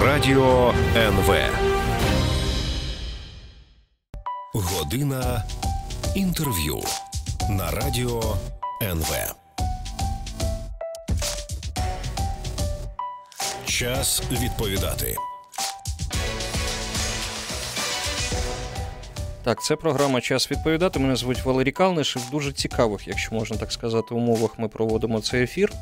Радіо НВ. Година інтерв'ю на радіо НВ. Час відповідати. Так, це програма Час відповідати. Мене звуть Валерій Калниш. В дуже цікавих, якщо можна так сказати, умовах ми проводимо цей ефір.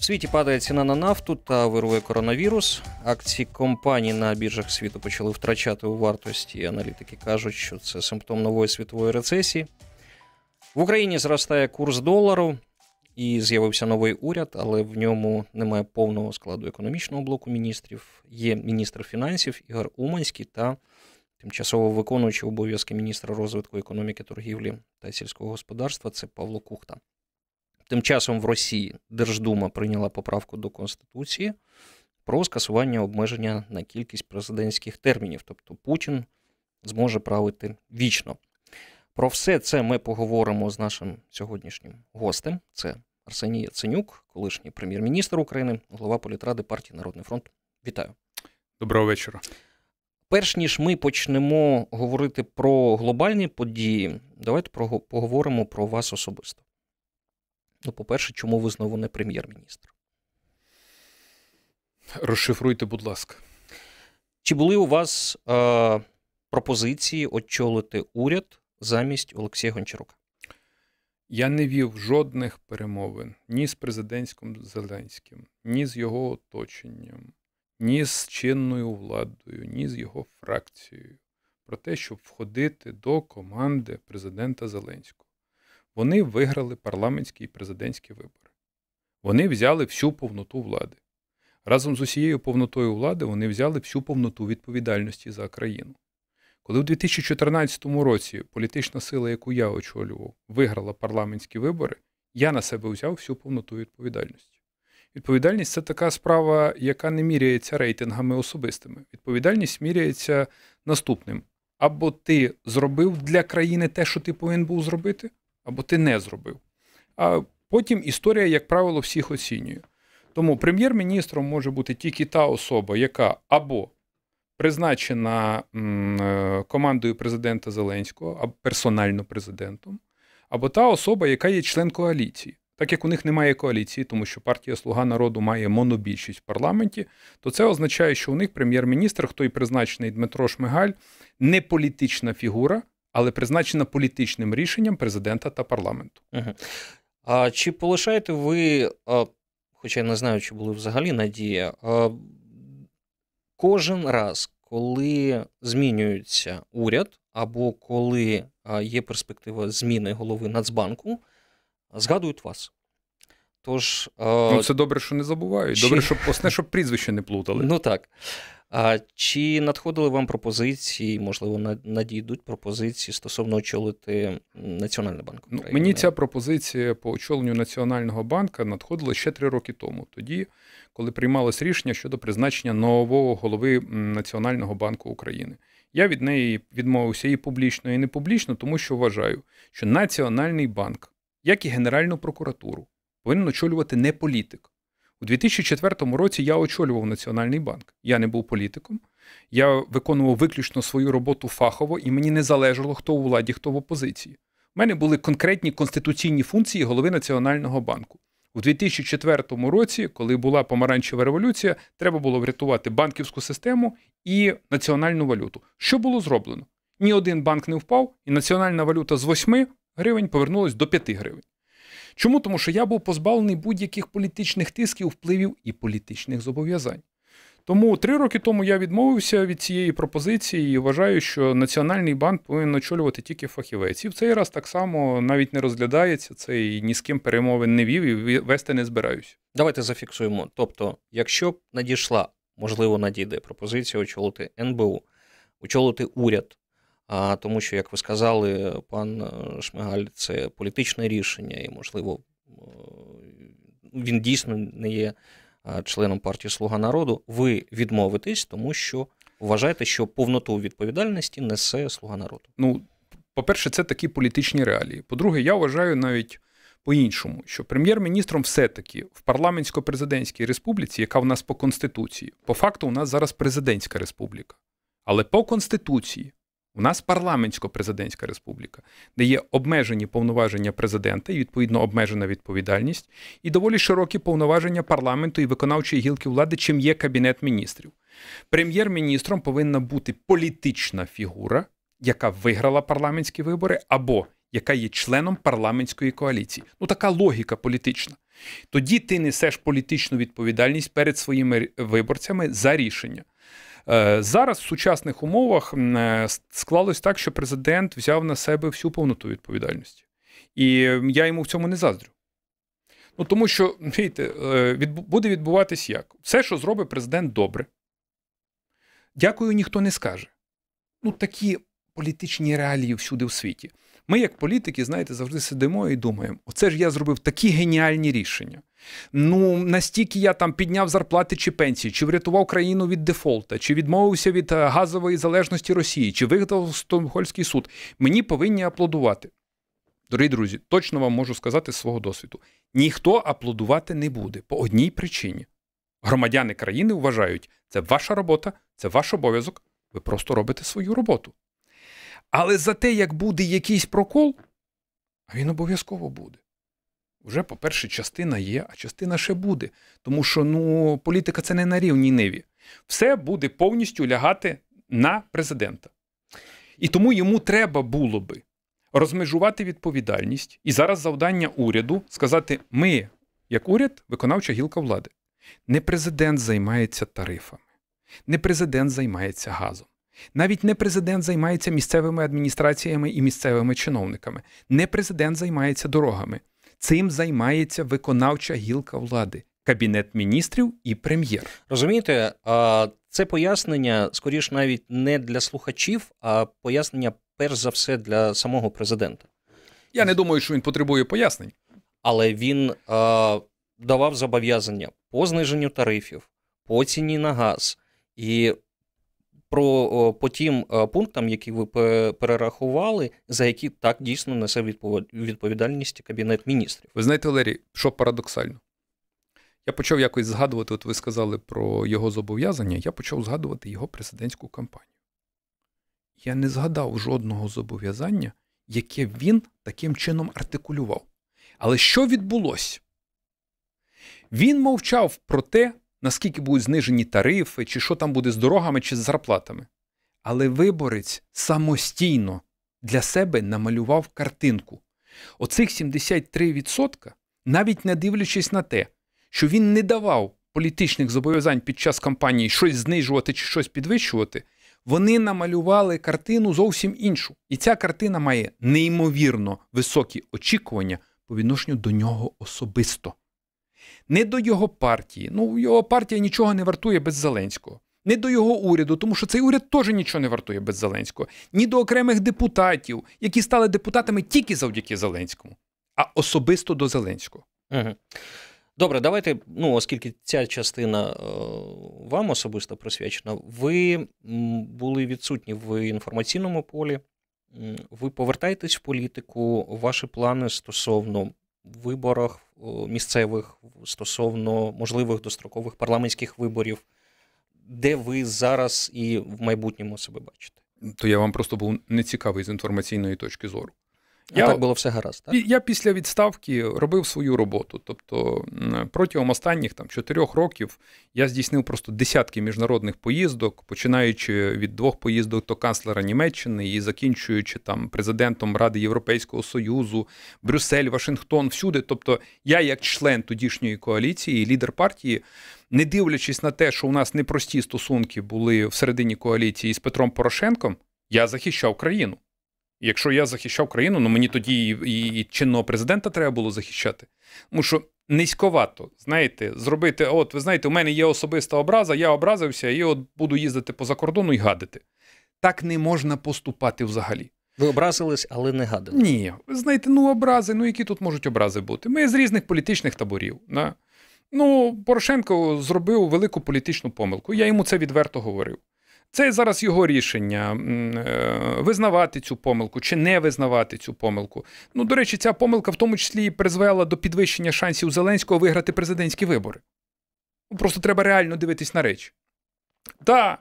В світі падає ціна на нафту та вирує коронавірус. Акції компаній на біржах світу почали втрачати у вартості. Аналітики кажуть, що це симптом нової світової рецесії. В Україні зростає курс долару і з'явився новий уряд, але в ньому немає повного складу економічного блоку міністрів. Є міністр фінансів Ігор Уманський та тимчасово виконуючий обов'язки міністра розвитку економіки, торгівлі та сільського господарства це Павло Кухта. Тим часом в Росії Держдума прийняла поправку до Конституції про скасування обмеження на кількість президентських термінів, тобто Путін зможе правити вічно. Про все це ми поговоримо з нашим сьогоднішнім гостем. Це Арсеній Яценюк, колишній прем'єр-міністр України, голова політради партії Народний фронт. Вітаю. Доброго вечора. Перш ніж ми почнемо говорити про глобальні події, давайте поговоримо про вас особисто. Ну, по-перше, чому ви знову не прем'єр-міністр? Розшифруйте, будь ласка. Чи були у вас е, пропозиції очолити уряд замість Олексія Гончарука? Я не вів жодних перемовин ні з президентським Зеленським, ні з його оточенням, ні з чинною владою, ні з його фракцією про те, щоб входити до команди президента Зеленського. Вони виграли парламентські і президентські вибори. Вони взяли всю повноту влади. Разом з усією повнотою влади вони взяли всю повноту відповідальності за країну. Коли у 2014 році політична сила, яку я очолював, виграла парламентські вибори, я на себе взяв всю повноту відповідальності. Відповідальність це така справа, яка не міряється рейтингами особистими. Відповідальність міряється наступним: або ти зробив для країни те, що ти повинен був зробити, або ти не зробив. А потім історія, як правило, всіх оцінює. Тому прем'єр-міністром може бути тільки та особа, яка або призначена е, командою президента Зеленського, або персонально президентом, або та особа, яка є член коаліції. Так як у них немає коаліції, тому що партія Слуга народу має монобільшість в парламенті, то це означає, що у них прем'єр-міністр, хто й призначений Дмитро Шмигаль, не політична фігура, але призначена політичним рішенням президента та парламенту. Угу. А чи полишаєте ви, а, хоча я не знаю, чи були взагалі надія, а, кожен раз, коли змінюється уряд, або коли а, є перспектива зміни голови Нацбанку, згадують вас? Тож, ну, Це добре, що не забувають. Чи... Добре, щоб посне, щоб прізвище не плутали. Ну так. А чи надходили вам пропозиції, можливо, надійдуть пропозиції стосовно очолити Національний банк? Ну, Мені ця пропозиція по очоленню Національного банку надходила ще три роки тому, тоді, коли приймалось рішення щодо призначення нового голови Національного банку України. Я від неї відмовився і публічно, і не публічно, тому що вважаю, що Національний банк, як і Генеральну прокуратуру, повинен очолювати не політик. У 2004 році я очолював Національний банк. Я не був політиком. Я виконував виключно свою роботу фахово, і мені не залежало, хто у владі, хто в опозиції. У мене були конкретні конституційні функції голови Національного банку. У 2004 році, коли була помаранчева революція, треба було врятувати банківську систему і національну валюту. Що було зроблено? Ні один банк не впав, і національна валюта з 8 гривень повернулась до 5 гривень. Чому? Тому що я був позбавлений будь-яких політичних тисків, впливів і політичних зобов'язань. Тому три роки тому я відмовився від цієї пропозиції і вважаю, що Національний банк повинен очолювати тільки фахівець. І в цей раз так само навіть не розглядається це і ні з ким перемовин не вів і вести не збираюся. Давайте зафіксуємо. Тобто, якщо б надійшла, можливо, надійде пропозиція очолити НБУ, очолити уряд, а тому, що, як ви сказали, пан е, Шмигаль, це політичне рішення, і, можливо, е, він дійсно не є членом партії Слуга народу. Ви відмовитесь, тому що вважаєте, що повноту відповідальності несе Слуга народу. Ну, по-перше, це такі політичні реалії. По-друге, я вважаю навіть по-іншому, що прем'єр-міністром все-таки в парламентсько-президентській республіці, яка в нас по Конституції, по факту у нас зараз президентська республіка. Але по Конституції у нас парламентсько-президентська республіка, де є обмежені повноваження президента і відповідно обмежена відповідальність, і доволі широкі повноваження парламенту і виконавчої гілки влади, чим є кабінет міністрів. Прем'єр-міністром повинна бути політична фігура, яка виграла парламентські вибори, або яка є членом парламентської коаліції. Ну така логіка політична. Тоді ти несеш політичну відповідальність перед своїми виборцями за рішення. Е, зараз в сучасних умовах е, склалось так, що президент взяв на себе всю повноту відповідальності. І я йому в цьому не заздрю. Ну тому що, видите, е, буде відбуватись як? Все, що зробить президент добре. Дякую, ніхто не скаже. Ну, такі політичні реалії всюди в світі. Ми, як політики, знаєте, завжди сидимо і думаємо: оце ж я зробив такі геніальні рішення. Ну, настільки я там підняв зарплати чи пенсії, чи врятував країну від дефолта, чи відмовився від е, газової залежності Росії, чи вигадав Стокгольмський суд. Мені повинні аплодувати. Дорогі друзі, точно вам можу сказати з свого досвіду: ніхто аплодувати не буде по одній причині. Громадяни країни вважають, це ваша робота, це ваш обов'язок, ви просто робите свою роботу. Але за те, як буде якийсь прокол, а він обов'язково буде. Вже, по-перше, частина є, а частина ще буде. Тому що ну, політика це не на рівній ниві. Все буде повністю лягати на президента. І тому йому треба було би розмежувати відповідальність. І зараз завдання уряду сказати: ми, як уряд, виконавча гілка влади. Не президент займається тарифами, не президент займається газом. Навіть не президент займається місцевими адміністраціями і місцевими чиновниками. Не президент займається дорогами. Цим займається виконавча гілка влади, кабінет міністрів і прем'єр. Розумієте, це пояснення скоріш навіть не для слухачів, а пояснення перш за все для самого президента. Я не думаю, що він потребує пояснень. Але він давав зобов'язання по зниженню тарифів, по ціні на газ. І про по тим пунктам, які ви перерахували, за які так дійсно несе відповідальність Кабінет міністрів. Ви знаєте, Лері, що парадоксально? Я почав якось згадувати, от ви сказали про його зобов'язання, я почав згадувати його президентську кампанію. Я не згадав жодного зобов'язання, яке він таким чином артикулював. Але що відбулося? Він мовчав про те, наскільки будуть знижені тарифи, чи що там буде з дорогами, чи з зарплатами. Але виборець самостійно для себе намалював картинку. Оцих 73%, навіть не дивлячись на те, що він не давав політичних зобов'язань під час кампанії щось знижувати чи щось підвищувати, вони намалювали картину зовсім іншу. І ця картина має неймовірно високі очікування по відношенню до нього особисто не до його партії. Ну, його партія нічого не вартує без Зеленського. Не до його уряду, тому що цей уряд теж нічого не вартує без Зеленського, ні до окремих депутатів, які стали депутатами тільки завдяки Зеленському, а особисто до Зеленського. Добре, давайте. Ну, оскільки ця частина е, вам особисто присвячена, ви були відсутні в інформаційному полі. Ви повертаєтесь в політику, ваші плани стосовно виборах місцевих стосовно можливих дострокових парламентських виборів, де ви зараз і в майбутньому себе бачите? То я вам просто був нецікавий з інформаційної точки зору. А я, так було все гаразд. так? Я після відставки робив свою роботу. Тобто протягом останніх там чотирьох років я здійснив просто десятки міжнародних поїздок, починаючи від двох поїздок до канцлера Німеччини і закінчуючи там президентом Ради Європейського Союзу, Брюссель, Вашингтон, всюди. Тобто, я, як член тодішньої коаліції, лідер партії. Не дивлячись на те, що у нас непрості стосунки були всередині коаліції з Петром Порошенком, я захищав країну. Якщо я захищав країну, ну мені тоді і, і, і чинного президента треба було захищати. Тому що низьковато, знаєте, зробити, от ви знаєте, у мене є особиста образа, я образився і от буду їздити по закордону і гадити. Так не можна поступати взагалі. Ви образились, але не гадали. Ні, ви знаєте, ну образи, ну які тут можуть образи бути? Ми з різних політичних таборів. Да? Ну, Порошенко зробив велику політичну помилку. Я йому це відверто говорив. Це зараз його рішення визнавати цю помилку чи не визнавати цю помилку. Ну, до речі, ця помилка в тому числі і призвела до підвищення шансів Зеленського виграти президентські вибори. Ну, просто треба реально дивитись на речі. Так,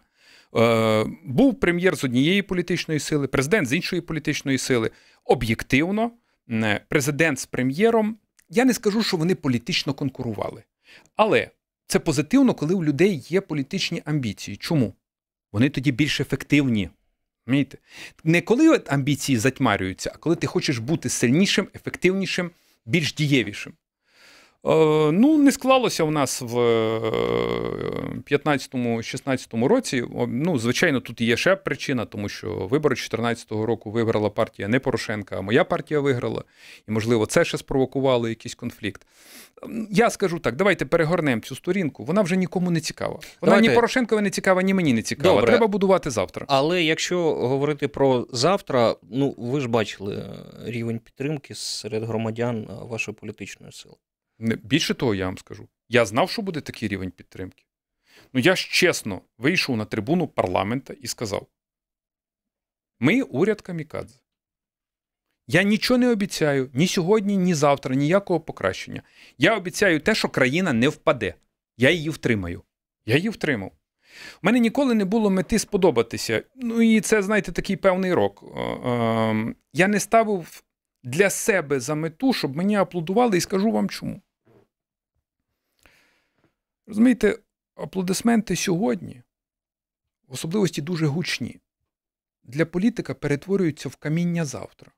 е, був прем'єр з однієї політичної сили, президент з іншої політичної сили. Об'єктивно, президент з прем'єром. Я не скажу, що вони політично конкурували. Але це позитивно, коли у людей є політичні амбіції. Чому? Вони тоді більш ефективні. Не коли амбіції затьмарюються, а коли ти хочеш бути сильнішим, ефективнішим, більш дієвішим. Е, ну, не склалося у нас в 15-16 е, році. Ну, звичайно, тут є ще причина, тому що вибори 2014 року виграла партія не Порошенка, а моя партія виграла. І, можливо, це ще спровокувало якийсь конфлікт. Я скажу так: давайте перегорнемо цю сторінку. Вона вже нікому не цікава. Вона давайте. ні Порошенкові не цікава, ні мені не цікава. Добре. Треба будувати завтра. Але якщо говорити про завтра, ну ви ж бачили рівень підтримки серед громадян вашої політичної сили. Більше того, я вам скажу. Я знав, що буде такий рівень підтримки. Ну я ж чесно вийшов на трибуну парламента і сказав: ми уряд Камікадзе. Я нічого не обіцяю ні сьогодні, ні завтра, ніякого покращення. Я обіцяю те, що країна не впаде. Я її втримаю. Я її втримав. У мене ніколи не було мети сподобатися. Ну і це, знаєте, такий певний рок. Ем, я не ставив для себе за мету, щоб мені аплодували, і скажу вам чому. Розумієте, аплодисменти сьогодні, в особливості дуже гучні, для політика перетворюються в каміння завтра.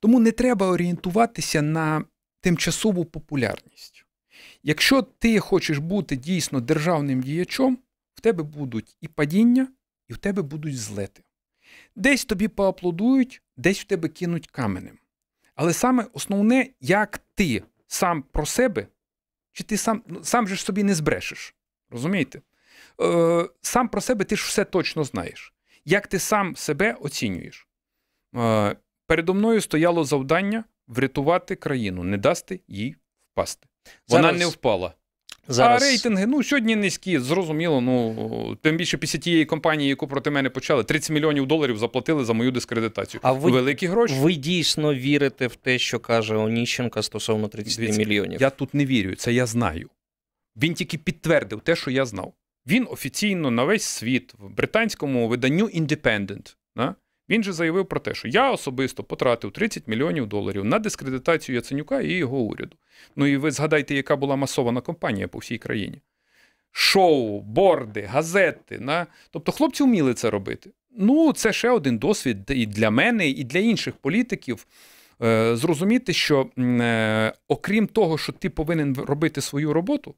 Тому не треба орієнтуватися на тимчасову популярність. Якщо ти хочеш бути дійсно державним діячом, в тебе будуть і падіння, і в тебе будуть злети. Десь тобі поаплодують, десь в тебе кинуть каменем. Але саме основне, як ти сам про себе чи ти сам ну, сам же ж собі не збрешеш? Розумієте? Е, Сам про себе ти ж все точно знаєш. Як ти сам себе оцінюєш? Е, Передо мною стояло завдання врятувати країну, не дасти їй впасти. Вона Зараз... не впала. Зараз... А рейтинги ну сьогодні низькі, зрозуміло. Ну тим більше після тієї компанії, яку проти мене почали, 30 мільйонів доларів заплатили за мою дискредитацію. А ви великі гроші. Ви дійсно вірите в те, що каже Оніщенка стосовно 30 Дивіться, мільйонів? Я тут не вірю, це я знаю. Він тільки підтвердив те, що я знав. Він офіційно на весь світ в британському виданню Independent, да? Він же заявив про те, що я особисто потратив 30 мільйонів доларів на дискредитацію Яценюка і його уряду. Ну і ви згадайте, яка була масована кампанія по всій країні. Шоу, борди, газети. На... Тобто хлопці вміли це робити. Ну, це ще один досвід і для мене, і для інших політиків. Е, зрозуміти, що е, окрім того, що ти повинен робити свою роботу,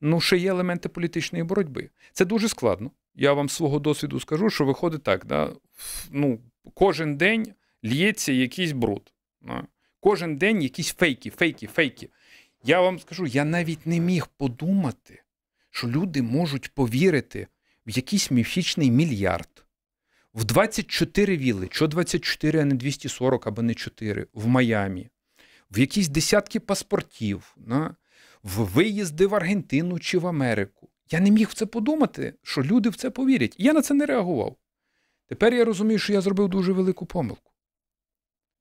ну ще є елементи політичної боротьби. Це дуже складно. Я вам свого досвіду скажу, що виходить так: да? Ну, кожен день л'ється якийсь бруд. Кожен день якісь фейки, фейки, фейки. Я вам скажу, я навіть не міг подумати, що люди можуть повірити в якийсь міфічний мільярд. В 24 віли, що 24, а не 240 або не 4, в Майамі, в якісь десятки паспортів, на, в виїзди в Аргентину чи в Америку. Я не міг в це подумати, що люди в це повірять. Я на це не реагував. Тепер я розумію, що я зробив дуже велику помилку.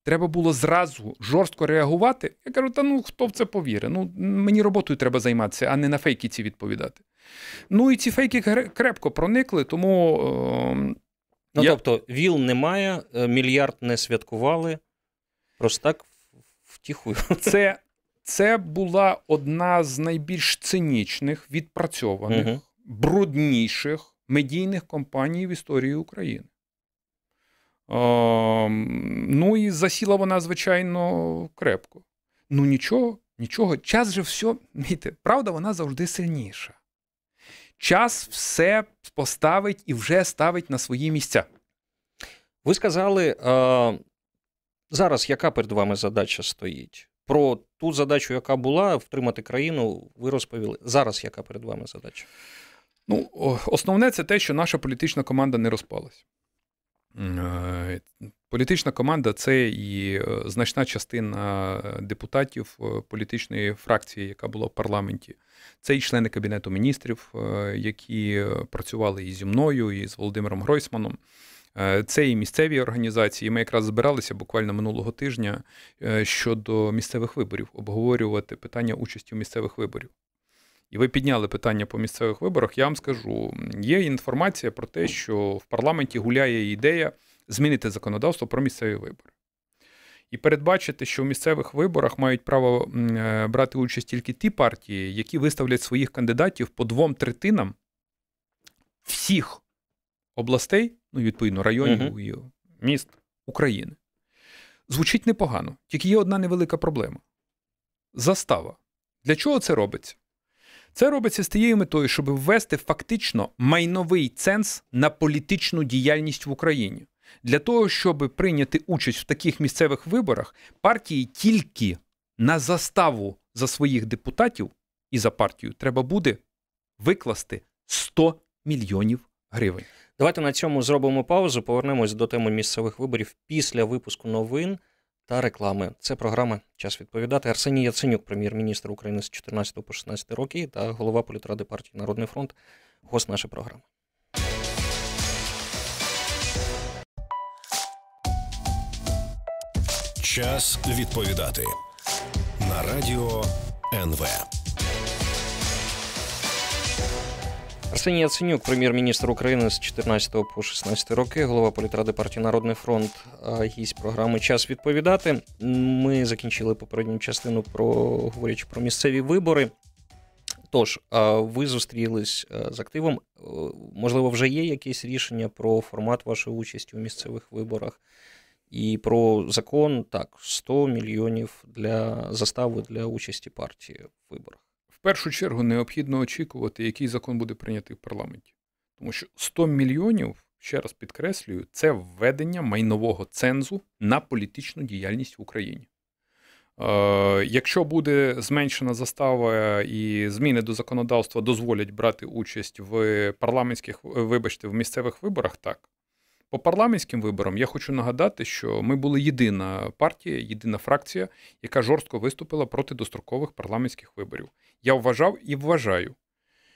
Треба було зразу жорстко реагувати. Я кажу, та ну хто в це повірить? Ну, мені роботою треба займатися, а не на фейки ці відповідати. Ну і ці фейки крепко проникли, тому. Е, ну, я... тобто, ВІЛ немає, е, мільярд не святкували. Просто так втіхую. Це це була одна з найбільш цинічних, відпрацьованих, угу. брудніших медійних компаній в історії України. Е, ну і засіла вона, звичайно, крепко. Ну нічого, нічого. Час же все, знаєте, правда, вона завжди сильніша. Час все поставить і вже ставить на свої місця. Ви сказали, е, зараз яка перед вами задача стоїть? Про ту задачу, яка була, втримати країну, ви розповіли. Зараз яка перед вами задача? Ну, основне це те, що наша політична команда не розпалась. Е, Політична команда це і е, значна частина депутатів е, політичної фракції, яка була в парламенті. Це і члени Кабінету міністрів, які працювали і зі мною, і з Володимиром Гройсманом. Це і місцеві організації. Ми якраз збиралися буквально минулого тижня щодо місцевих виборів, обговорювати питання участі в місцевих виборів. І ви підняли питання по місцевих виборах. Я вам скажу: є інформація про те, що в парламенті гуляє ідея змінити законодавство про місцеві вибори. І передбачити, що в місцевих виборах мають право е, брати участь тільки ті партії, які виставлять своїх кандидатів по двом третинам всіх областей, ну, відповідно, районів і міст України. Звучить непогано, тільки є одна невелика проблема. Застава. Для чого це робиться? Це робиться з тією метою, щоб ввести фактично майновий ценз на політичну діяльність в Україні. Для того, щоб прийняти участь в таких місцевих виборах, партії тільки на заставу за своїх депутатів і за партію треба буде викласти 100 мільйонів гривень. Давайте на цьому зробимо паузу. Повернемось до теми місцевих виборів після випуску новин та реклами. Це програма Час відповідати. Арсеній Яценюк, прем'єр-міністр України з 14 по 16 роки, та голова політради партії Народний фронт, гость нашої програми. Час відповідати на радіо НВ. Арсеній Яценюк, прем'єр-міністр України з 14 по 16 роки, голова політради партії Народний фронт, гість програми Час відповідати. Ми закінчили попередню частину про говорячи про місцеві вибори. Тож, ви зустрілись з активом. Можливо, вже є якесь рішення про формат вашої участі у місцевих виборах. І про закон так 100 мільйонів для застави для участі партії в виборах. Першу чергу необхідно очікувати, який закон буде прийнятий в парламенті, тому що 100 мільйонів, ще раз підкреслюю, це введення майнового цензу на політичну діяльність в Україні. Е, Якщо буде зменшена застава і зміни до законодавства дозволять брати участь в парламентських, вибачте, в місцевих виборах, так. По парламентським виборам я хочу нагадати, що ми були єдина партія, єдина фракція, яка жорстко виступила проти дострокових парламентських виборів. Я вважав і вважаю,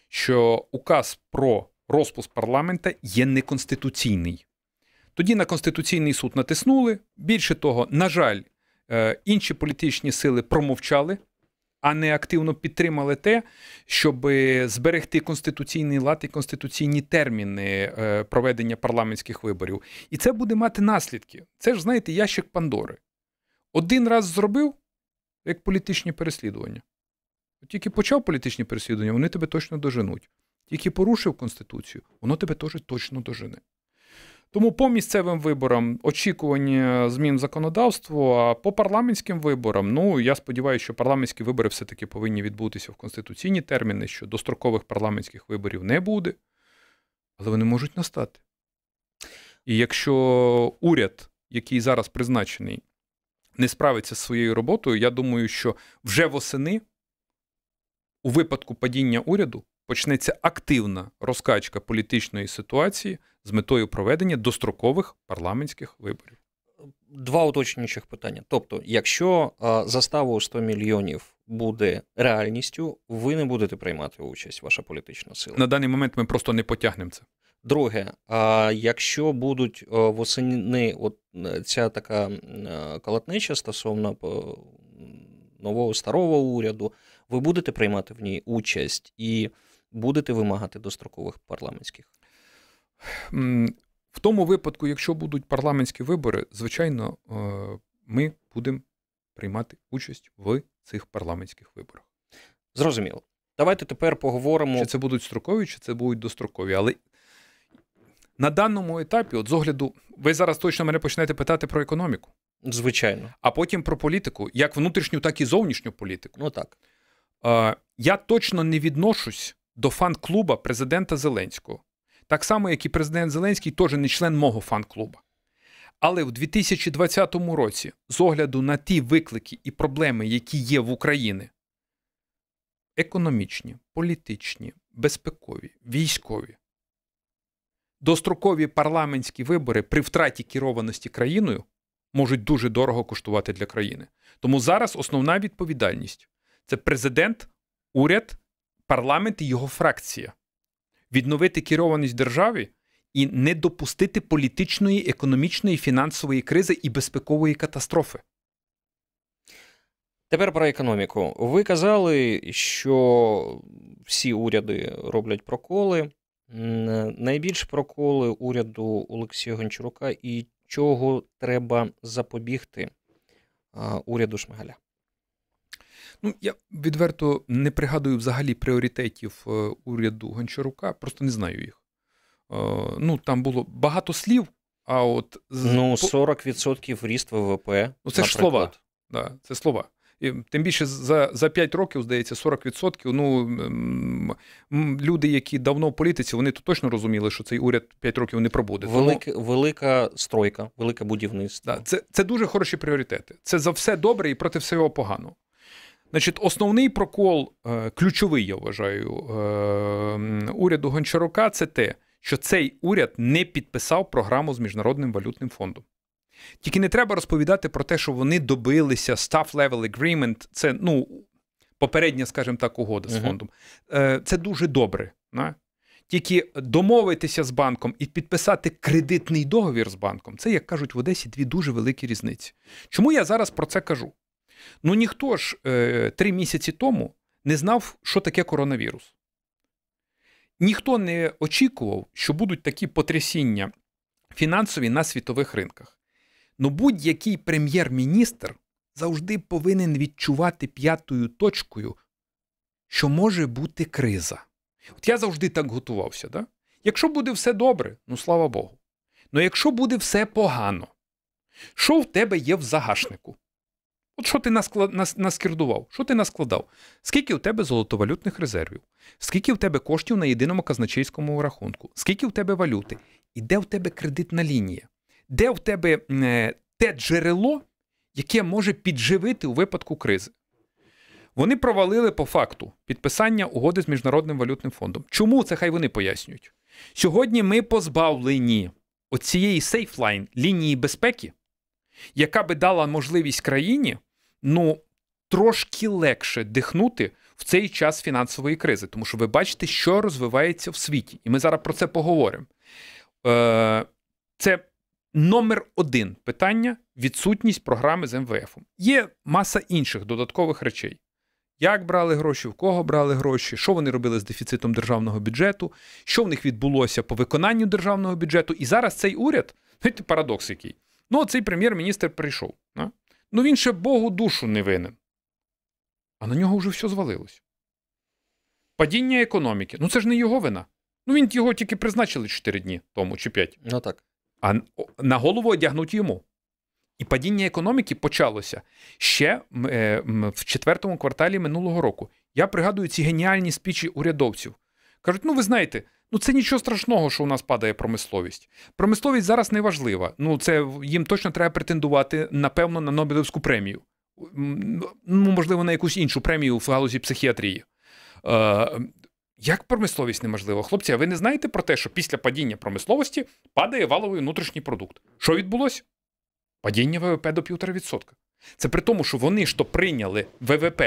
що указ про розпуск парламента є неконституційний. Тоді на Конституційний суд натиснули. Більше того, на жаль, е, інші політичні сили промовчали а не активно підтримали те, щоб зберегти конституційний лад і конституційні терміни е, проведення парламентських виборів. І це буде мати наслідки. Це ж, знаєте, ящик Пандори. Один раз зробив як політичні переслідування. Тільки почав політичні переслідування, вони тебе точно доженуть. Тільки порушив Конституцію, воно тебе теж точно дожене. Тому по місцевим виборам очікування змін законодавства, а по парламентським виборам, ну я сподіваюся, що парламентські вибори все-таки повинні відбутися в конституційні терміни, що дострокових парламентських виборів не буде, але вони можуть настати. І якщо уряд, який зараз призначений, не справиться з своєю роботою, я думаю, що вже восени, у випадку падіння уряду, почнеться активна розкачка політичної ситуації з метою проведення дострокових парламентських виборів. Два уточнюючих питання. Тобто, якщо заставу 100 мільйонів буде реальністю, ви не будете приймати участь, ваша політична сила. На даний момент ми просто не потягнемо це. Друге, а якщо будуть восени, от ця така колотнеча стосовно нового старого уряду, ви будете приймати в ній участь і будете вимагати дострокових парламентських? В тому випадку, якщо будуть парламентські вибори, звичайно, е, ми будемо приймати участь в цих парламентських виборах. Зрозуміло. Давайте тепер поговоримо. Чи це будуть строкові, чи це будуть дострокові. Але на даному етапі, от з огляду, ви зараз точно мене почнете питати про економіку. Звичайно. А потім про політику, як внутрішню, так і зовнішню політику. Ну так. Е, я точно не відношусь до фан-клуба президента Зеленського. Так само, як і президент Зеленський, теж не член мого фан-клуба. Але в 2020 році, з огляду на ті виклики і проблеми, які є в Україні, економічні, політичні, безпекові, військові, дострокові парламентські вибори при втраті керованості країною можуть дуже дорого коштувати для країни. Тому зараз основна відповідальність це президент, уряд, парламент і його фракція. Відновити керованість держави і не допустити політичної, економічної, фінансової кризи і безпекової катастрофи. Тепер про економіку. Ви казали, що всі уряди роблять проколи. Найбільш проколи уряду Олексія Гончарука і чого треба запобігти уряду Шмигаля? Ну, я відверто не пригадую взагалі пріоритетів е, уряду Гончарука, просто не знаю їх. Е, ну, Там було багато слів, а от. Ну, 40% ріст ВВП. Ну, це ж слова. Да, Це слова. І Тим більше за за 5 років, здається, 40%. Ну люди, які давно в політиці, вони то точно розуміли, що цей уряд 5 років не пробуде. Велика, Тому... велика стройка, велике будівництво. Да, Це це дуже хороші пріоритети. Це за все добре і проти всього поганого. Значить, основний прокол, е, ключовий, я вважаю, е, уряду Гончарука це те, що цей уряд не підписав програму з Міжнародним валютним фондом. Тільки не треба розповідати про те, що вони добилися staff level agreement, це ну, попередня, скажімо так, угода з фондом. Е, це дуже добре. Не? Тільки домовитися з банком і підписати кредитний договір з банком це, як кажуть в Одесі, дві дуже великі різниці. Чому я зараз про це кажу? Ну ніхто ж е, три місяці тому не знав, що таке коронавірус. Ніхто не очікував, що будуть такі потрясіння фінансові на світових ринках. Ну будь-який прем'єр-міністр завжди повинен відчувати п'ятою точкою, що може бути криза. От я завжди так готувався. Да? Якщо буде все добре, ну слава Богу. Ну якщо буде все погано, що в тебе є в загашнику? От що ти наскердував? Що ти наскладав? Скільки у тебе золотовалютних резервів? Скільки в тебе коштів на єдиному казначейському рахунку? Скільки в тебе валюти? І де в тебе кредитна лінія? Де в тебе е, те джерело, яке може підживити у випадку кризи? Вони провалили по факту підписання угоди з Міжнародним валютним фондом. Чому це хай вони пояснюють? Сьогодні ми позбавлені оцієї сейфлайн лінії безпеки, яка би дала можливість країні ну, трошки легше дихнути в цей час фінансової кризи, тому що ви бачите, що розвивається в світі. І ми зараз про це поговоримо. Е, Це номер один питання відсутність програми з МВФ. Є маса інших додаткових речей. Як брали гроші, в кого брали гроші, що вони робили з дефіцитом державного бюджету, що в них відбулося по виконанню державного бюджету. І зараз цей уряд, знаєте, парадокс який. Ну, цей прем'єр-міністр прийшов. А? Ну він ще Богу душу не винен. А на нього вже все звалилось. Падіння економіки. Ну це ж не його вина. Ну він його тільки призначили 4 дні тому чи 5. Ну так. А на голову одягнуть йому. І падіння економіки почалося ще е, в четвертому кварталі минулого року. Я пригадую ці геніальні спічі урядовців. Кажуть, ну ви знаєте, Ну, це нічого страшного, що у нас падає промисловість. Промисловість зараз не важлива. Ну, це їм точно треба претендувати, напевно, на Нобелівську премію. Ну, можливо, на якусь іншу премію в галузі психіатрії. Е, Як промисловість неможлива? Хлопці, а ви не знаєте про те, що після падіння промисловості падає валовий внутрішній продукт? Що відбулося? Падіння ВВП до 1,5%. Це при тому, що вони то прийняли ВВП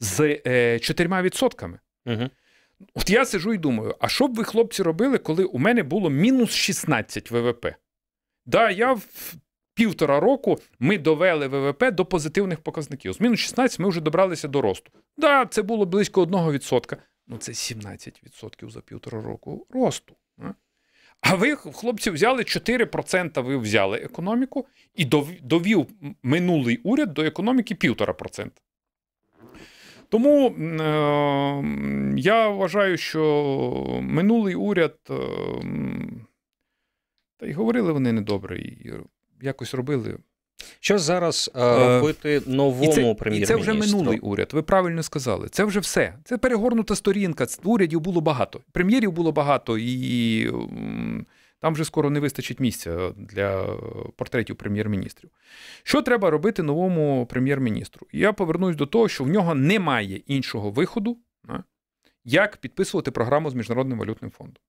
з е, 4%. Угу. От я сижу і думаю, а що б ви, хлопці, робили, коли у мене було мінус 16 ВВП? Да, я в півтора року ми довели ВВП до позитивних показників. З мінус 16 ми вже добралися до росту. Да, це було близько 1%. Ну, це 17% за півтора року росту. А ви, хлопці, взяли 4%, ви взяли економіку і довів минулий уряд до економіки 1,5%. Тому е, я вважаю, що минулий уряд, е, та й говорили вони недобре, і якось робили. Що зараз е, е робити новому прем'єр-міністру? І це вже минулий уряд. Ви правильно сказали. Це вже все. Це перегорнута сторінка. Урядів було багато, прем'єрів було багато, і там вже скоро не вистачить місця для портретів прем'єр-міністрів. Що треба робити новому прем'єр-міністру? Я повернусь до того, що в нього немає іншого виходу, як підписувати програму з Міжнародним валютним фондом.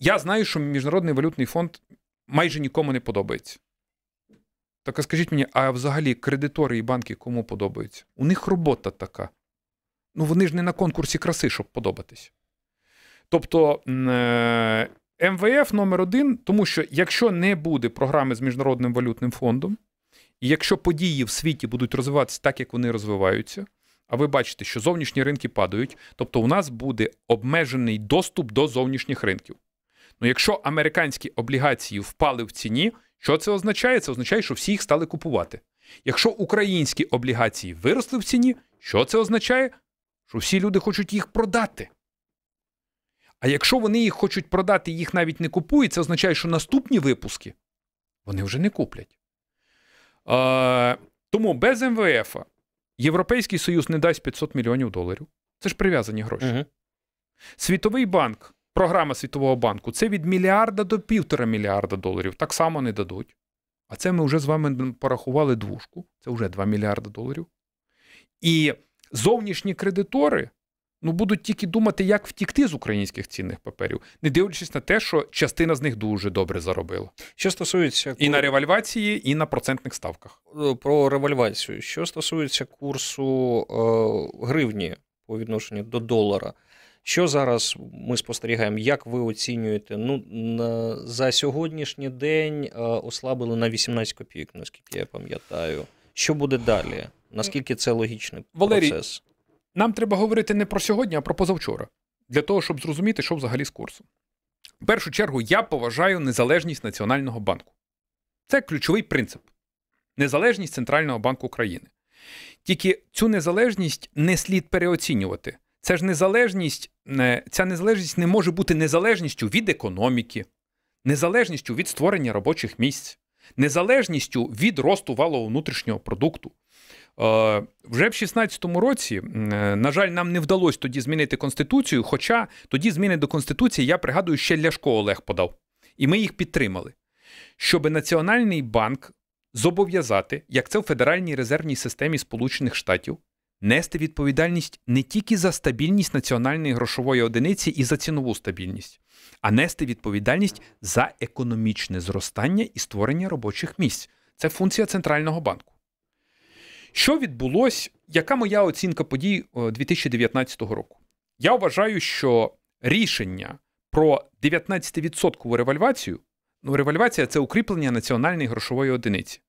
я знаю, що Міжнародний валютний фонд майже нікому не подобається. Так а скажіть мені, а взагалі кредитори і банки кому подобаються? У них робота така. Ну, вони ж не на конкурсі краси, щоб подобатись. Тобто е, МВФ номер один, тому що якщо не буде програми з Міжнародним валютним фондом, і якщо події в світі будуть розвиватися так, як вони розвиваються, а ви бачите, що зовнішні ринки падають, тобто у нас буде обмежений доступ до зовнішніх ринків. Ну, якщо американські облігації впали в ціні, що це означає? Це означає, що всі їх стали купувати. Якщо українські облігації виросли в ціні, що це означає? Що всі люди хочуть їх продати. А якщо вони їх хочуть продати їх навіть не купують, це означає, що наступні випуски вони вже не куплять. Е, тому без МВФ Європейський Союз не дасть 500 мільйонів доларів. Це ж прив'язані гроші. Угу. Світовий банк, програма Світового банку це від мільярда до півтора мільярда доларів. Так само не дадуть. А це ми вже з вами порахували двушку, це вже 2 мільярда доларів. І зовнішні кредитори ну, будуть тільки думати, як втікти з українських цінних паперів, не дивлячись на те, що частина з них дуже добре заробила. Що стосується І на ревальвації, і на процентних ставках. Е, про ревальвацію. Що стосується курсу е, гривні по відношенню до долара, що зараз ми спостерігаємо? Як ви оцінюєте? Ну на, за сьогоднішній день е, ослабили на 18 копійок, наскільки я пам'ятаю. Що буде далі? Наскільки це логічний Валерій, процес? Нам треба говорити не про сьогодні, а про позавчора, для того, щоб зрозуміти, що взагалі з курсом. В першу чергу, я поважаю незалежність Національного банку. Це ключовий принцип незалежність Центрального банку України. Тільки цю незалежність не слід переоцінювати. Це ж незалежність, ця незалежність не може бути незалежністю від економіки, незалежністю від створення робочих місць, незалежністю від росту валового внутрішнього продукту. Е, вже в 2016 році, е, на жаль, нам не вдалося тоді змінити Конституцію, хоча тоді зміни до Конституції, я пригадую, ще Ляшко Олег подав. І ми їх підтримали. Щоб Національний банк зобов'язати, як це в Федеральній резервній системі Сполучених Штатів, нести відповідальність не тільки за стабільність національної грошової одиниці і за цінову стабільність, а нести відповідальність за економічне зростання і створення робочих місць. Це функція центрального банку. Що відбулося? Яка моя оцінка подій 2019 року? Я вважаю, що рішення про 19% ревальвацію, ну, ревальвація це укріплення національної грошової одиниці,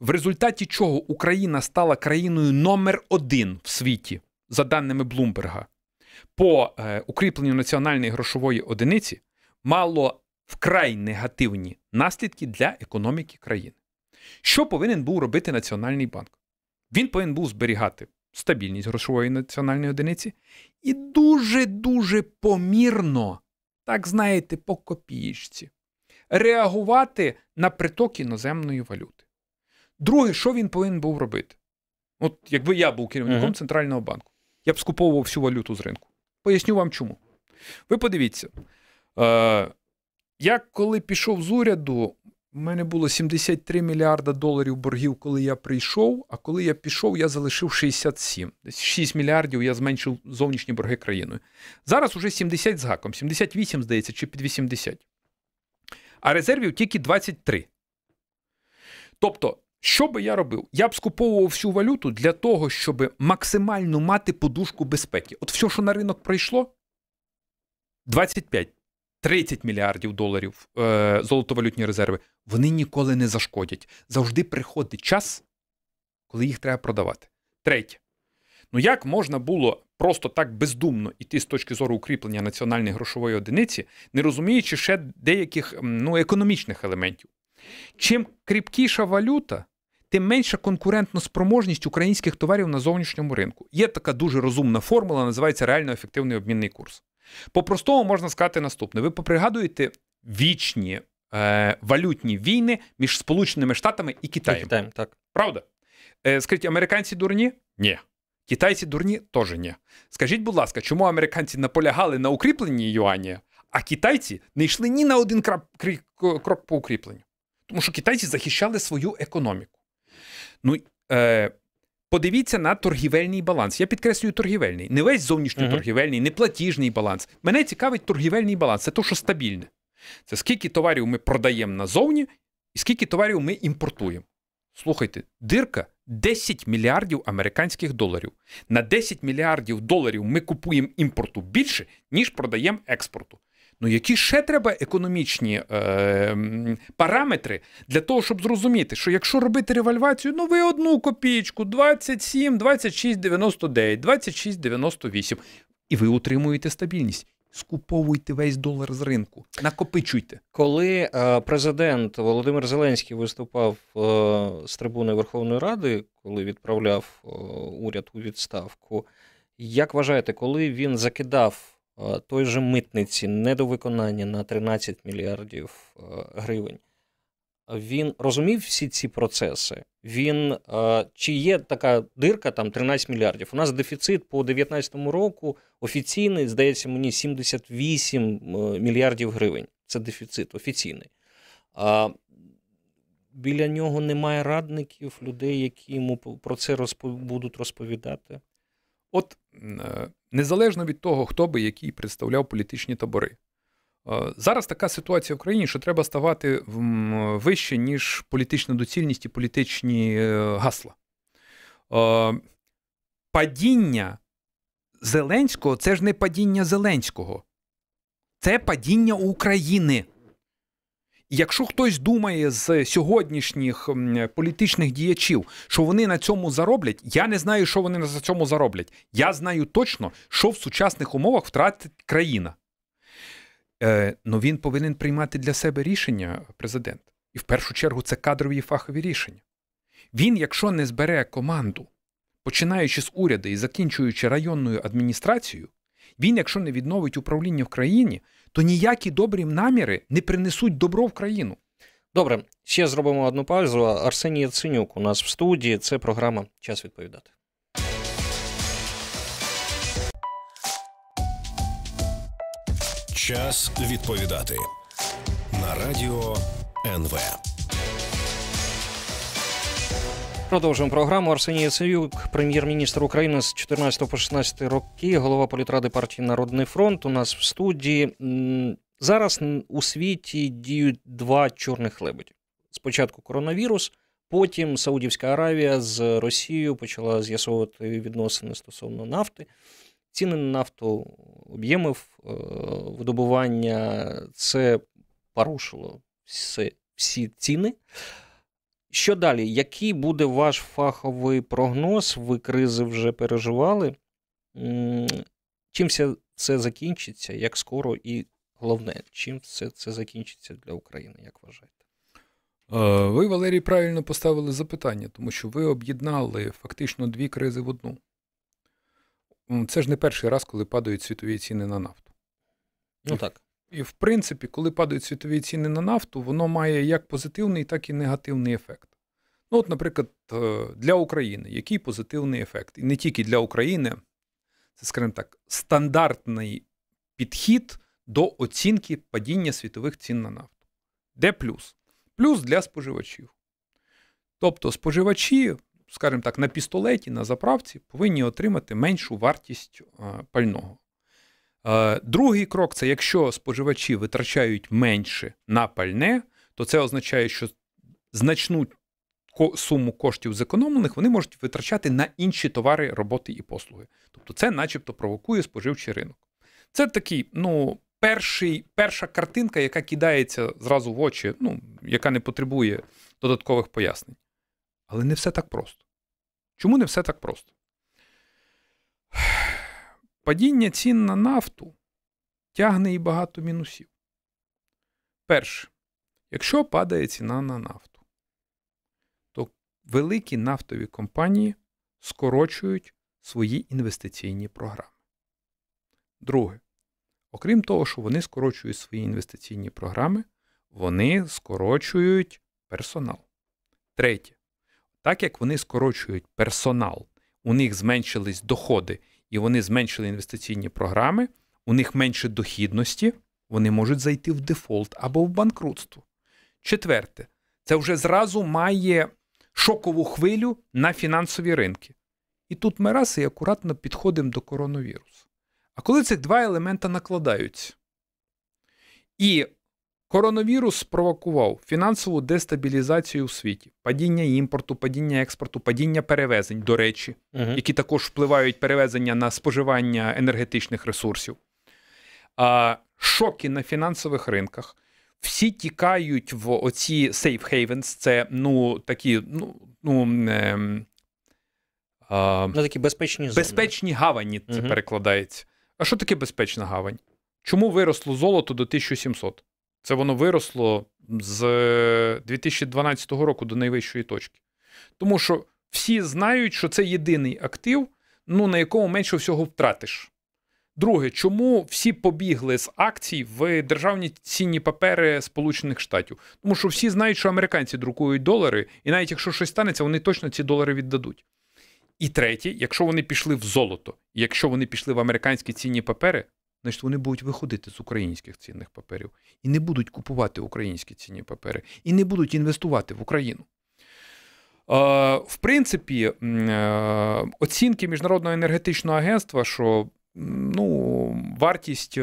в результаті чого Україна стала країною номер один в світі, за даними Блумберга, по е, укріпленню національної грошової одиниці, мало вкрай негативні наслідки для економіки країни. Що повинен був робити Національний банк? Він повинен був зберігати стабільність грошової національної одиниці і дуже-дуже помірно, так знаєте, по копієчці, реагувати на приток іноземної валюти. Друге, що він повинен був робити? От якби я був керівником uh-huh. центрального банку, я б скуповував всю валюту з ринку. Поясню вам чому. Ви подивіться, е, я коли пішов з уряду, у мене було 73 мільярда доларів боргів, коли я прийшов. А коли я пішов, я залишив 67. Десь 6 мільярдів я зменшив зовнішні борги країною. Зараз уже 70 з гаком, 78, здається, чи під 80. А резервів тільки 23. Тобто, що би я робив? Я б скуповував всю валюту для того, щоб максимально мати подушку безпеки. От все, що на ринок прийшло, 25. 30 мільярдів доларів е, золотовалютні резерви, вони ніколи не зашкодять. Завжди приходить час, коли їх треба продавати. Третє. Ну як можна було просто так бездумно йти з точки зору укріплення національної грошової одиниці, не розуміючи ще деяких ну, економічних елементів? Чим кріпкіша валюта, тим менша конкурентна спроможність українських товарів на зовнішньому ринку. Є така дуже розумна формула, називається реально ефективний обмінний курс. По-простому можна сказати наступне: ви попригадуєте вічні е, валютні війни між Сполученими Штатами і Китаєм. Китаєм, так. Правда? Е, Скажіть, американці дурні? Ні. Китайці дурні теж ні. Скажіть, будь ласка, чому американці наполягали на укріпленні юані, а китайці не йшли ні на один крок по укріпленню? Тому що китайці захищали свою економіку. Ну, е, Подивіться на торгівельний баланс. Я підкреслюю торгівельний. Не весь зовнішній uh-huh. торгівельний, не платіжний баланс. Мене цікавить торгівельний баланс. Це то, що стабільне. Це скільки товарів ми продаємо назовні, і скільки товарів ми імпортуємо. Слухайте, дирка 10 мільярдів американських доларів. На 10 мільярдів доларів ми купуємо імпорту більше, ніж продаємо експорту. Ну, які ще треба економічні е, параметри для того, щоб зрозуміти, що якщо робити ревальвацію, ну ви одну копійку, 27, 26, 99, 26, 98, і ви утримуєте стабільність. Скуповуйте весь долар з ринку, накопичуйте. Коли е, президент Володимир Зеленський виступав е, з трибуни Верховної Ради, коли відправляв е, уряд у відставку, як вважаєте, коли він закидав той же митниці недовиконання на 13 мільярдів е, гривень, він розумів всі ці процеси. Він е, чи є така дирка, там 13 мільярдів. У нас дефіцит по 2019 року офіційний, здається, мені 78 е, мільярдів гривень. Це дефіцит офіційний. А біля нього немає радників, людей, які йому про це розпов... будуть розповідати. От е, незалежно від того, хто би який представляв політичні табори. Е, зараз така ситуація в країні, що треба ставати вище, ніж політична доцільність і політичні е, гасла. Е, падіння Зеленського це ж не падіння Зеленського, це падіння України. Якщо хтось думає з сьогоднішніх політичних діячів, що вони на цьому зароблять, я не знаю, що вони на цьому зароблять. Я знаю точно, що в сучасних умовах втратить країна. Е, ну він повинен приймати для себе рішення, президент. І в першу чергу це кадрові і фахові рішення. Він, якщо не збере команду, починаючи з уряду і закінчуючи районною адміністрацією, він, якщо не відновить управління в країні, то ніякі добрі наміри не принесуть добро в країну. Добре, ще зробимо одну паузу. Арсеній Яценюк у нас в студії. Це програма Час відповідати. Час відповідати на радіо НВ. Продовжуємо програму. Арсеній Яценюк, прем'єр-міністр України з 14 по 16 роки, голова політради партії Народний фронт. У нас в студії зараз у світі діють два чорних лебеді. Спочатку коронавірус, потім Саудівська Аравія з Росією почала з'ясовувати відносини стосовно нафти. Ціни на нафту, об'єми е, видобування це порушило всі, всі ціни. Що далі? Який буде ваш фаховий прогноз? Ви кризи вже переживали? Чим все це закінчиться? Як скоро і головне, чим все це закінчиться для України, як вважаєте? Е, ви, Валерій, правильно поставили запитання, тому що ви об'єднали фактично дві кризи в одну. Це ж не перший раз, коли падають світові ціни на нафту. Ну так. І, в принципі, коли падають світові ціни на нафту, воно має як позитивний, так і негативний ефект. Ну, от, наприклад, е, для України який позитивний ефект? І не тільки для України, це, скажімо так, стандартний підхід до оцінки падіння світових цін на нафту. Де плюс? Плюс для споживачів. Тобто споживачі скажімо так, на пістолеті, на заправці повинні отримати меншу вартість пального. Другий крок це якщо споживачі витрачають менше на пальне, то це означає, що значну суму коштів зекономлених вони можуть витрачати на інші товари, роботи і послуги. Тобто це, начебто, провокує споживчий ринок. Це такий, ну, перший, перша картинка, яка кидається зразу в очі, ну, яка не потребує додаткових пояснень. Але не все так просто. Чому не все так просто? Падіння цін на нафту тягне і багато мінусів. Перше, якщо падає ціна на нафту, то великі нафтові компанії скорочують свої інвестиційні програми. Друге, окрім того, що вони скорочують свої інвестиційні програми, вони скорочують персонал. Третє, так як вони скорочують персонал, у них зменшились доходи і вони зменшили інвестиційні програми, у них менше дохідності, вони можуть зайти в дефолт або в банкрутство. Четверте, це вже зразу має шокову хвилю на фінансові ринки. І тут ми раз і акуратно підходимо до коронавірусу. А коли цих два елемента накладаються, і Коронавірус спровокував фінансову дестабілізацію у світі, падіння імпорту, падіння експорту, падіння перевезень, до речі, Угу. які також впливають перевезення на споживання енергетичних ресурсів. А, шоки на фінансових ринках. Всі тікають в оці safe havens, це ну, такі, ну, ну, ем, а, Ну, такі безпечні зони. безпечні гавані, це Мгм. перекладається. А що таке безпечна гавань? Чому виросло золото до 1700? Це воно виросло з 2012 року до найвищої точки. Тому що всі знають, що це єдиний актив, ну, на якому менше всього втратиш. Друге, чому всі побігли з акцій в державні цінні папери Сполучених Штатів? Тому що всі знають, що американці друкують долари, і навіть якщо щось станеться, вони точно ці долари віддадуть. І третє, якщо вони пішли в золото, якщо вони пішли в американські цінні папери, значить вони будуть виходити з українських цінних паперів і не будуть купувати українські цінні папери, і не будуть інвестувати в Україну. В принципі, е, оцінки Міжнародного енергетичного агентства, що ну, вартість е,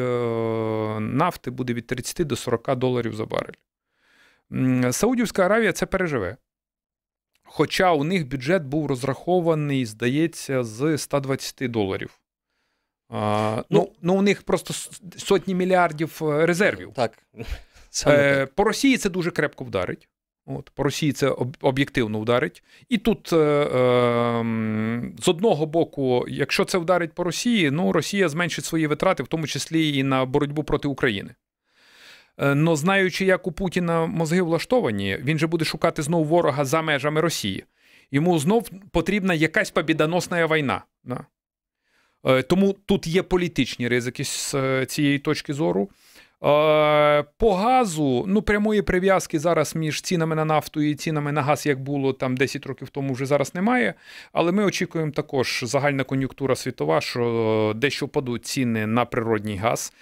нафти буде від 30 до 40 доларів за барель. Саудівська Аравія це переживе. Хоча у них бюджет був розрахований, здається, з 120 доларів. А, ну, ну, у них просто сотні мільярдів е, резервів. Так. Саме Е, так. по Росії це дуже крепко вдарить. От, по Росії це об- об'єктивно вдарить. І тут, е, е, з одного боку, якщо це вдарить по Росії, ну Росія зменшить свої витрати, в тому числі і на боротьбу проти України. Е, Но знаючи, як у Путіна мозги влаштовані, він же буде шукати знов ворога за межами Росії. Йому знов потрібна якась побідоносна війна. Да? Е, Тому тут є політичні ризики з е, цієї точки зору. Е, По газу, ну, прямої прив'язки зараз між цінами на нафту і цінами на газ, як було там 10 років тому, вже зараз немає. Але ми очікуємо також загальна кон'юнктура світова, що дещо впадуть ціни на природній газ.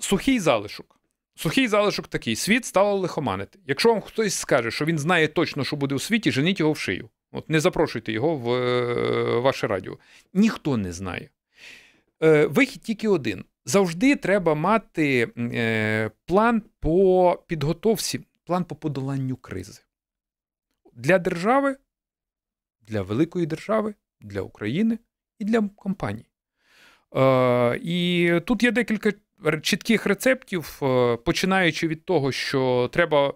Сухий залишок. Сухий залишок такий: світ стало лихоманити. Якщо вам хтось скаже, що він знає точно, що буде у світі, женіть його в шию. От не запрошуйте його в е, ваше радіо. Ніхто не знає. Е, Вихід тільки один. Завжди треба мати е, план по підготовці, план по подоланню кризи. Для держави, для великої держави, для України і для компаній. І тут є декілька чітких рецептів, починаючи від того, що треба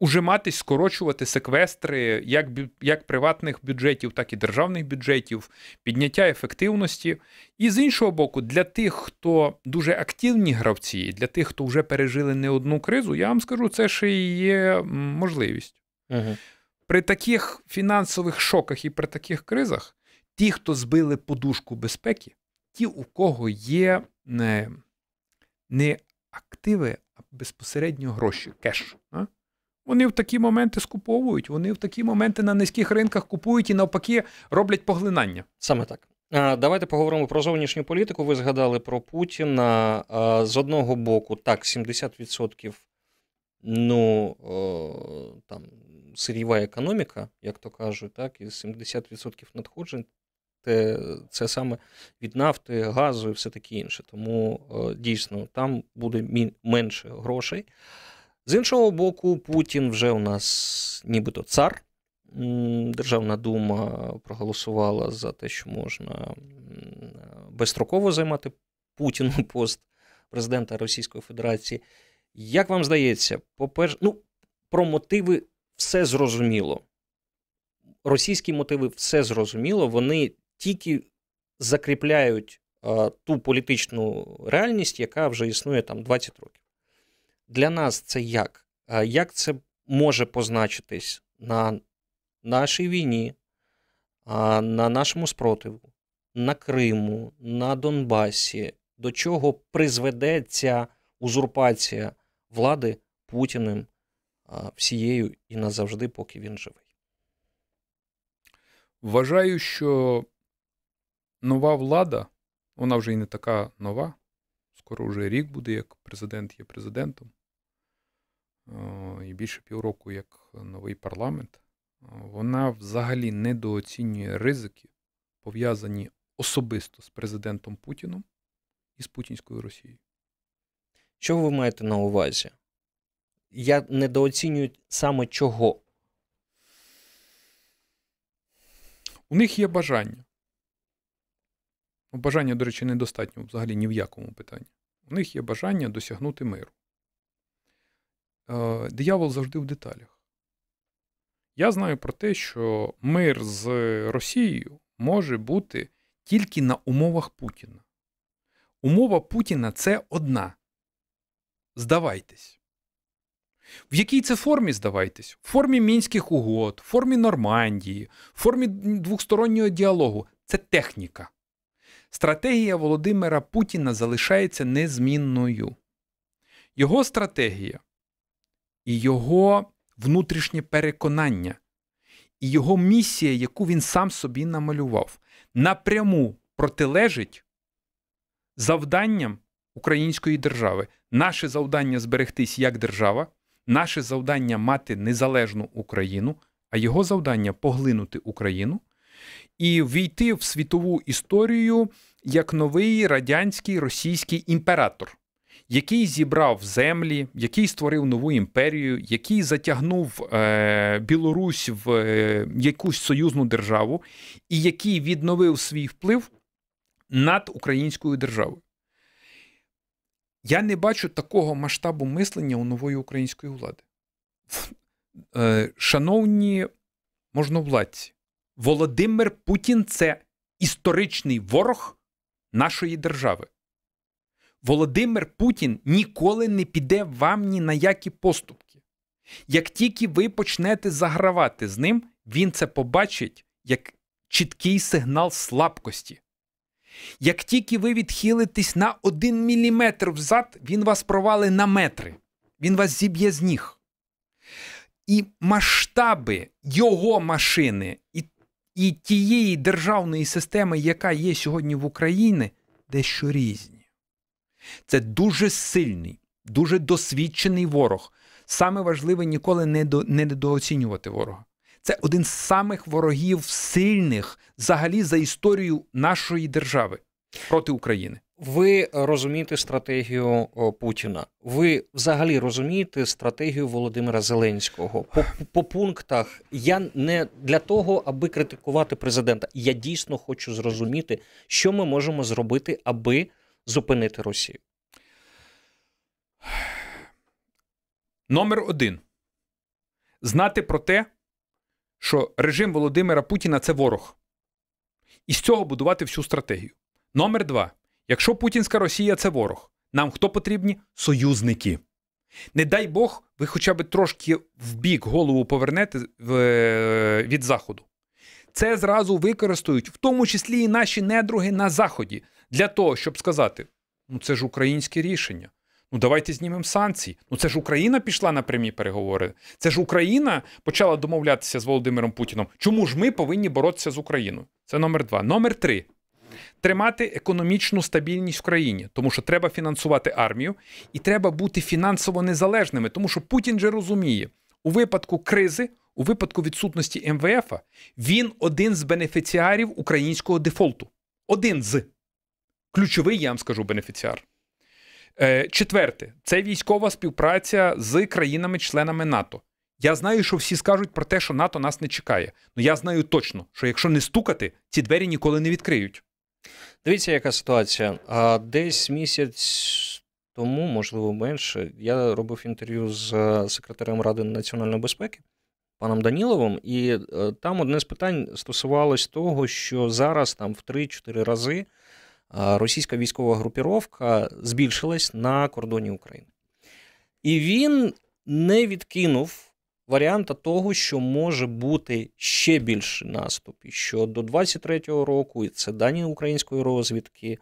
ужиматись, скорочувати секвестри як, як приватних бюджетів, так і державних бюджетів, підняття ефективності. І з іншого боку, для тих, хто дуже активні гравці, для тих, хто вже пережили не одну кризу, я вам скажу, це ще і є можливість. Угу. При таких фінансових шоках і при таких кризах, ті, хто збили подушку безпеки, ті, у кого є не, не активи, а безпосередньо гроші, кеш. А? Вони в такі моменти скуповують, вони в такі моменти на низьких ринках купують і навпаки роблять поглинання. Саме так. Давайте поговоримо про зовнішню політику. Ви згадали про Путіна. З одного боку, так, 70% ну, там, сирієва економіка, як то кажуть, так, і 70% надходжень те, це саме від нафти, газу і все таке інше. Тому дійсно там буде менше грошей. З іншого боку, Путін вже у нас нібито цар. Державна дума проголосувала за те, що можна безстроково займати Путіну пост президента Російської Федерації. Як вам здається, по-перше, ну, про мотиви все зрозуміло. Російські мотиви все зрозуміло, вони тільки закріпляють а, ту політичну реальність, яка вже існує там 20 років. Для нас це як? Як це може позначитись на нашій війні, на нашому спротиву, на Криму, на Донбасі, до чого призведе ця узурпація влади Путіним всією і назавжди, поки він живий? Вважаю, що нова влада, вона вже і не така нова. Скоро вже рік буде, як президент є президентом. І більше півроку як новий парламент. Вона взагалі недооцінює ризики, пов'язані особисто з президентом Путіном і з Путінською Росією. Що ви маєте на увазі? я недооцінюю саме чого. У них є бажання. Бажання, до речі, недостатньо взагалі ні в якому питанні. У них є бажання досягнути миру. Е, диявол завжди в деталях. Я знаю про те, що мир з Росією може бути тільки на умовах Путіна. Умова Путіна це одна. Здавайтесь. В якій це формі здавайтесь? В формі мінських угод, в формі Нормандії, в формі двостороннього діалогу. Це техніка. Стратегія Володимира Путіна залишається незмінною. Його стратегія і його внутрішнє переконання, і його місія, яку він сам собі намалював, напряму протилежить завданням української держави. Наше завдання зберегтись як держава, наше завдання мати незалежну Україну, а його завдання поглинути Україну і війти в світову історію як новий радянський російський імператор, який зібрав землі, який створив нову імперію, який затягнув е, Білорусь в е, якусь союзну державу, і який відновив свій вплив над українською державою. Я не бачу такого масштабу мислення у нової української влади. Е, шановні можновладці, Володимир Путін це історичний ворог нашої держави. Володимир Путін ніколи не піде вам ні на які поступки. Як тільки ви почнете загравати з ним, він це побачить як чіткий сигнал слабкості. Як тільки ви відхилитесь на один міліметр взад, він вас провалить на метри, він вас зіб'є з ніг. І масштаби його машини і і тієї державної системи, яка є сьогодні в Україні, дещо різні. Це дуже сильний, дуже досвідчений ворог. Саме важливе ніколи не до, не недооцінювати ворога. Це один з самих ворогів сильних взагалі за історію нашої держави проти України. Ви розумієте стратегію Путіна. Ви взагалі розумієте стратегію Володимира Зеленського по, по пунктах. Я не для того, аби критикувати президента. Я дійсно хочу зрозуміти, що ми можемо зробити, аби зупинити Росію. Номер один. Знати про те, що режим Володимира Путіна це ворог. І з цього будувати всю стратегію. Номер два. Якщо Путінська Росія це ворог, нам хто потрібні? Союзники. Не дай Бог, ви хоча б трошки в бік голову повернете від Заходу. Це зразу використають, в тому числі і наші недруги на Заході, для того, щоб сказати: ну це ж українське рішення. Ну, давайте знімемо санкції. Ну, це ж Україна пішла на прямі переговори. Це ж Україна почала домовлятися з Володимиром Путіном. Чому ж ми повинні боротися з Україною? Це номер два. Номер три тримати економічну стабільність в країні, тому що треба фінансувати армію, і треба бути фінансово незалежними, тому що Путін же розуміє, у випадку кризи, у випадку відсутності МВФ, він один з бенефіціарів українського дефолту. Один з ключовий, я вам скажу, бенефіціар. Е, четверте, це військова співпраця з країнами-членами НАТО. Я знаю, що всі скажуть про те, що НАТО нас не чекає. але я знаю точно, що якщо не стукати, ці двері ніколи не відкриють. Дивіться, яка ситуація. А Десь місяць тому, можливо, менше, я робив інтерв'ю з е, секретарем Ради національної безпеки паном Даніловим, і е, там одне з питань стосувалось того, що зараз там в 3-4 рази е, російська військова групіровка збільшилась на кордоні України. І він не відкинув варіанта того, що може бути ще більший наступ, і що до 23-го року, і це дані української розвідки,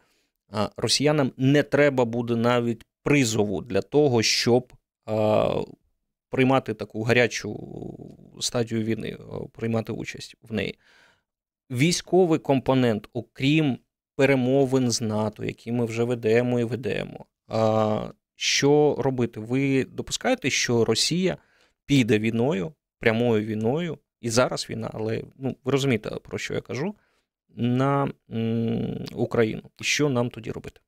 росіянам не треба буде навіть призову для того, щоб приймати таку гарячу стадію війни, приймати участь в неї. Військовий компонент, окрім перемовин з НАТО, які ми вже ведемо і ведемо. Що робити? Ви допускаєте, що Росія піде війною, прямою війною, і зараз війна, але ну, ви розумієте, про що я кажу, на Україну. І що нам тоді робити?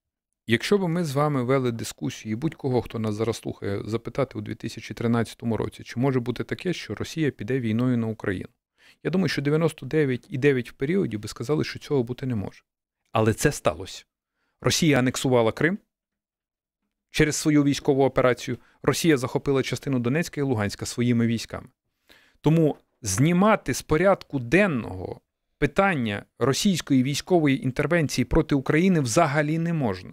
Якщо б ми з вами вели дискусії, будь-кого, хто нас зараз слухає, запитати у 2013 році, чи може бути таке, що Росія піде війною на Україну? Я думаю, що 99,9 в періоді би сказали, що цього бути не може. Але це сталося. Росія анексувала Крим через свою військову операцію. Росія захопила частину Донецька і Луганська своїми військами. Тому знімати з порядку денного питання російської військової інтервенції проти України взагалі не можна.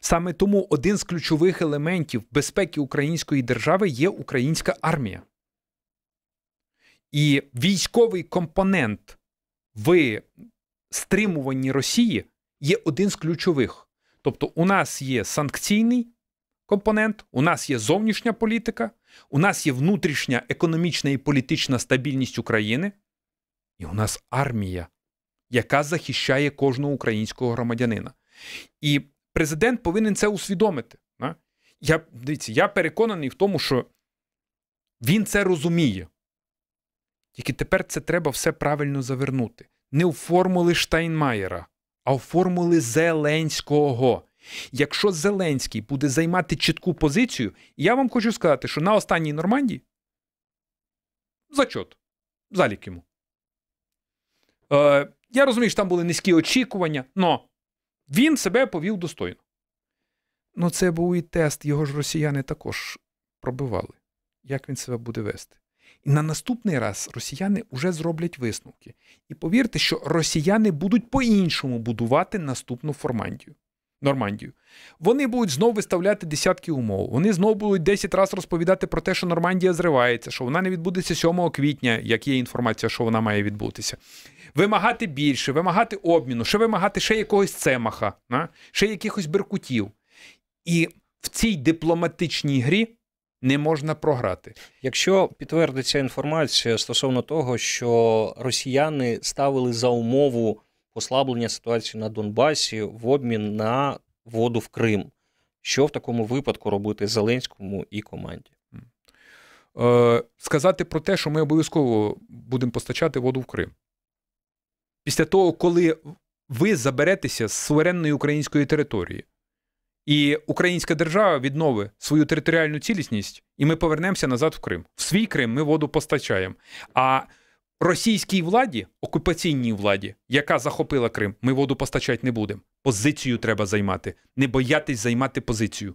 Саме тому один з ключових елементів безпеки української держави є українська армія. І військовий компонент в стримуванні Росії є один з ключових. Тобто, у нас є санкційний компонент, у нас є зовнішня політика, у нас є внутрішня економічна і політична стабільність України, і у нас армія, яка захищає кожного українського громадянина. І президент повинен це усвідомити. Я дивіться, я переконаний в тому, що він це розуміє. Тільки тепер це треба все правильно завернути. Не у формули Штайнмаєра, а формули Зеленського. Якщо Зеленський буде займати чітку позицію, я вам хочу сказати, що на останній Нормандії зачот. Залік йому. Е, Я розумію, що там були низькі очікування, але він себе повів достойно. Ну, це був і тест, його ж росіяни також пробивали. Як він себе буде вести? І на наступний раз росіяни вже зроблять висновки. І повірте, що росіяни будуть по-іншому будувати наступну формандію. Нормандію. Вони будуть знову виставляти десятки умов. Вони знову будуть 10 разів розповідати про те, що Нормандія зривається, що вона не відбудеться 7 квітня, як є інформація, що вона має відбутися. Вимагати більше, вимагати обміну, ще вимагати ще якогось цемаха, ще якихось беркутів. І в цій дипломатичній грі не можна програти. Якщо підтвердиться інформація стосовно того, що росіяни ставили за умову послаблення ситуації на Донбасі в обмін на воду в Крим, що в такому випадку робити Зеленському і команді? Е, Сказати про те, що ми обов'язково будемо постачати воду в Крим. Після того, коли ви заберетеся з суверенної української території, і Українська держава відновить свою територіальну цілісність, і ми повернемося назад в Крим. В свій Крим ми воду постачаємо. А російській владі, окупаційній владі, яка захопила Крим, ми воду постачати не будемо. Позицію треба займати, не боятись займати позицію.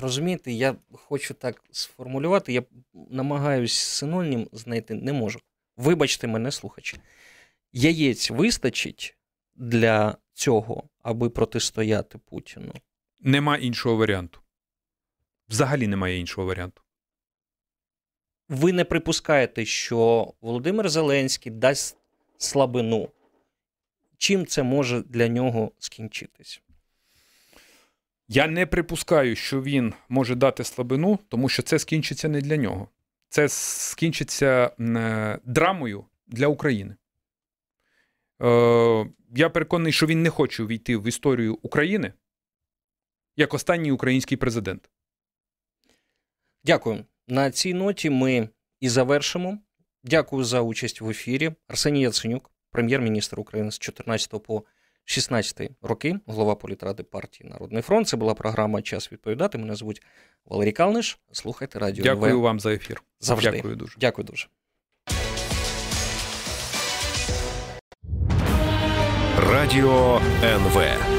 Розумієте, я хочу так сформулювати, я намагаюсь синонім знайти не можу. Вибачте мене, слухачі. Яєць вистачить для цього, аби протистояти Путіну? Нема іншого варіанту. Взагалі немає іншого варіанту. Ви не припускаєте, що Володимир Зеленський дасть слабину. Чим це може для нього скінчитись? Я не припускаю, що він може дати слабину, тому що це скінчиться не для нього. Це скінчиться е, драмою для України. Е, я переконаний, що він не хоче увійти в історію України як останній український президент. Дякую. На цій ноті ми і завершимо. Дякую за участь в ефірі. Арсеній Яценюк, прем'єр-міністр України з 14 по 16 роки, голова політради партії Народний фронт. Це була програма Час відповідати. Мене звуть Валерій Калниш. Слухайте радіо. Дякую НВ. вам за ефір. Завжди. Дякую дуже. Дякую дуже. Радіо НВ.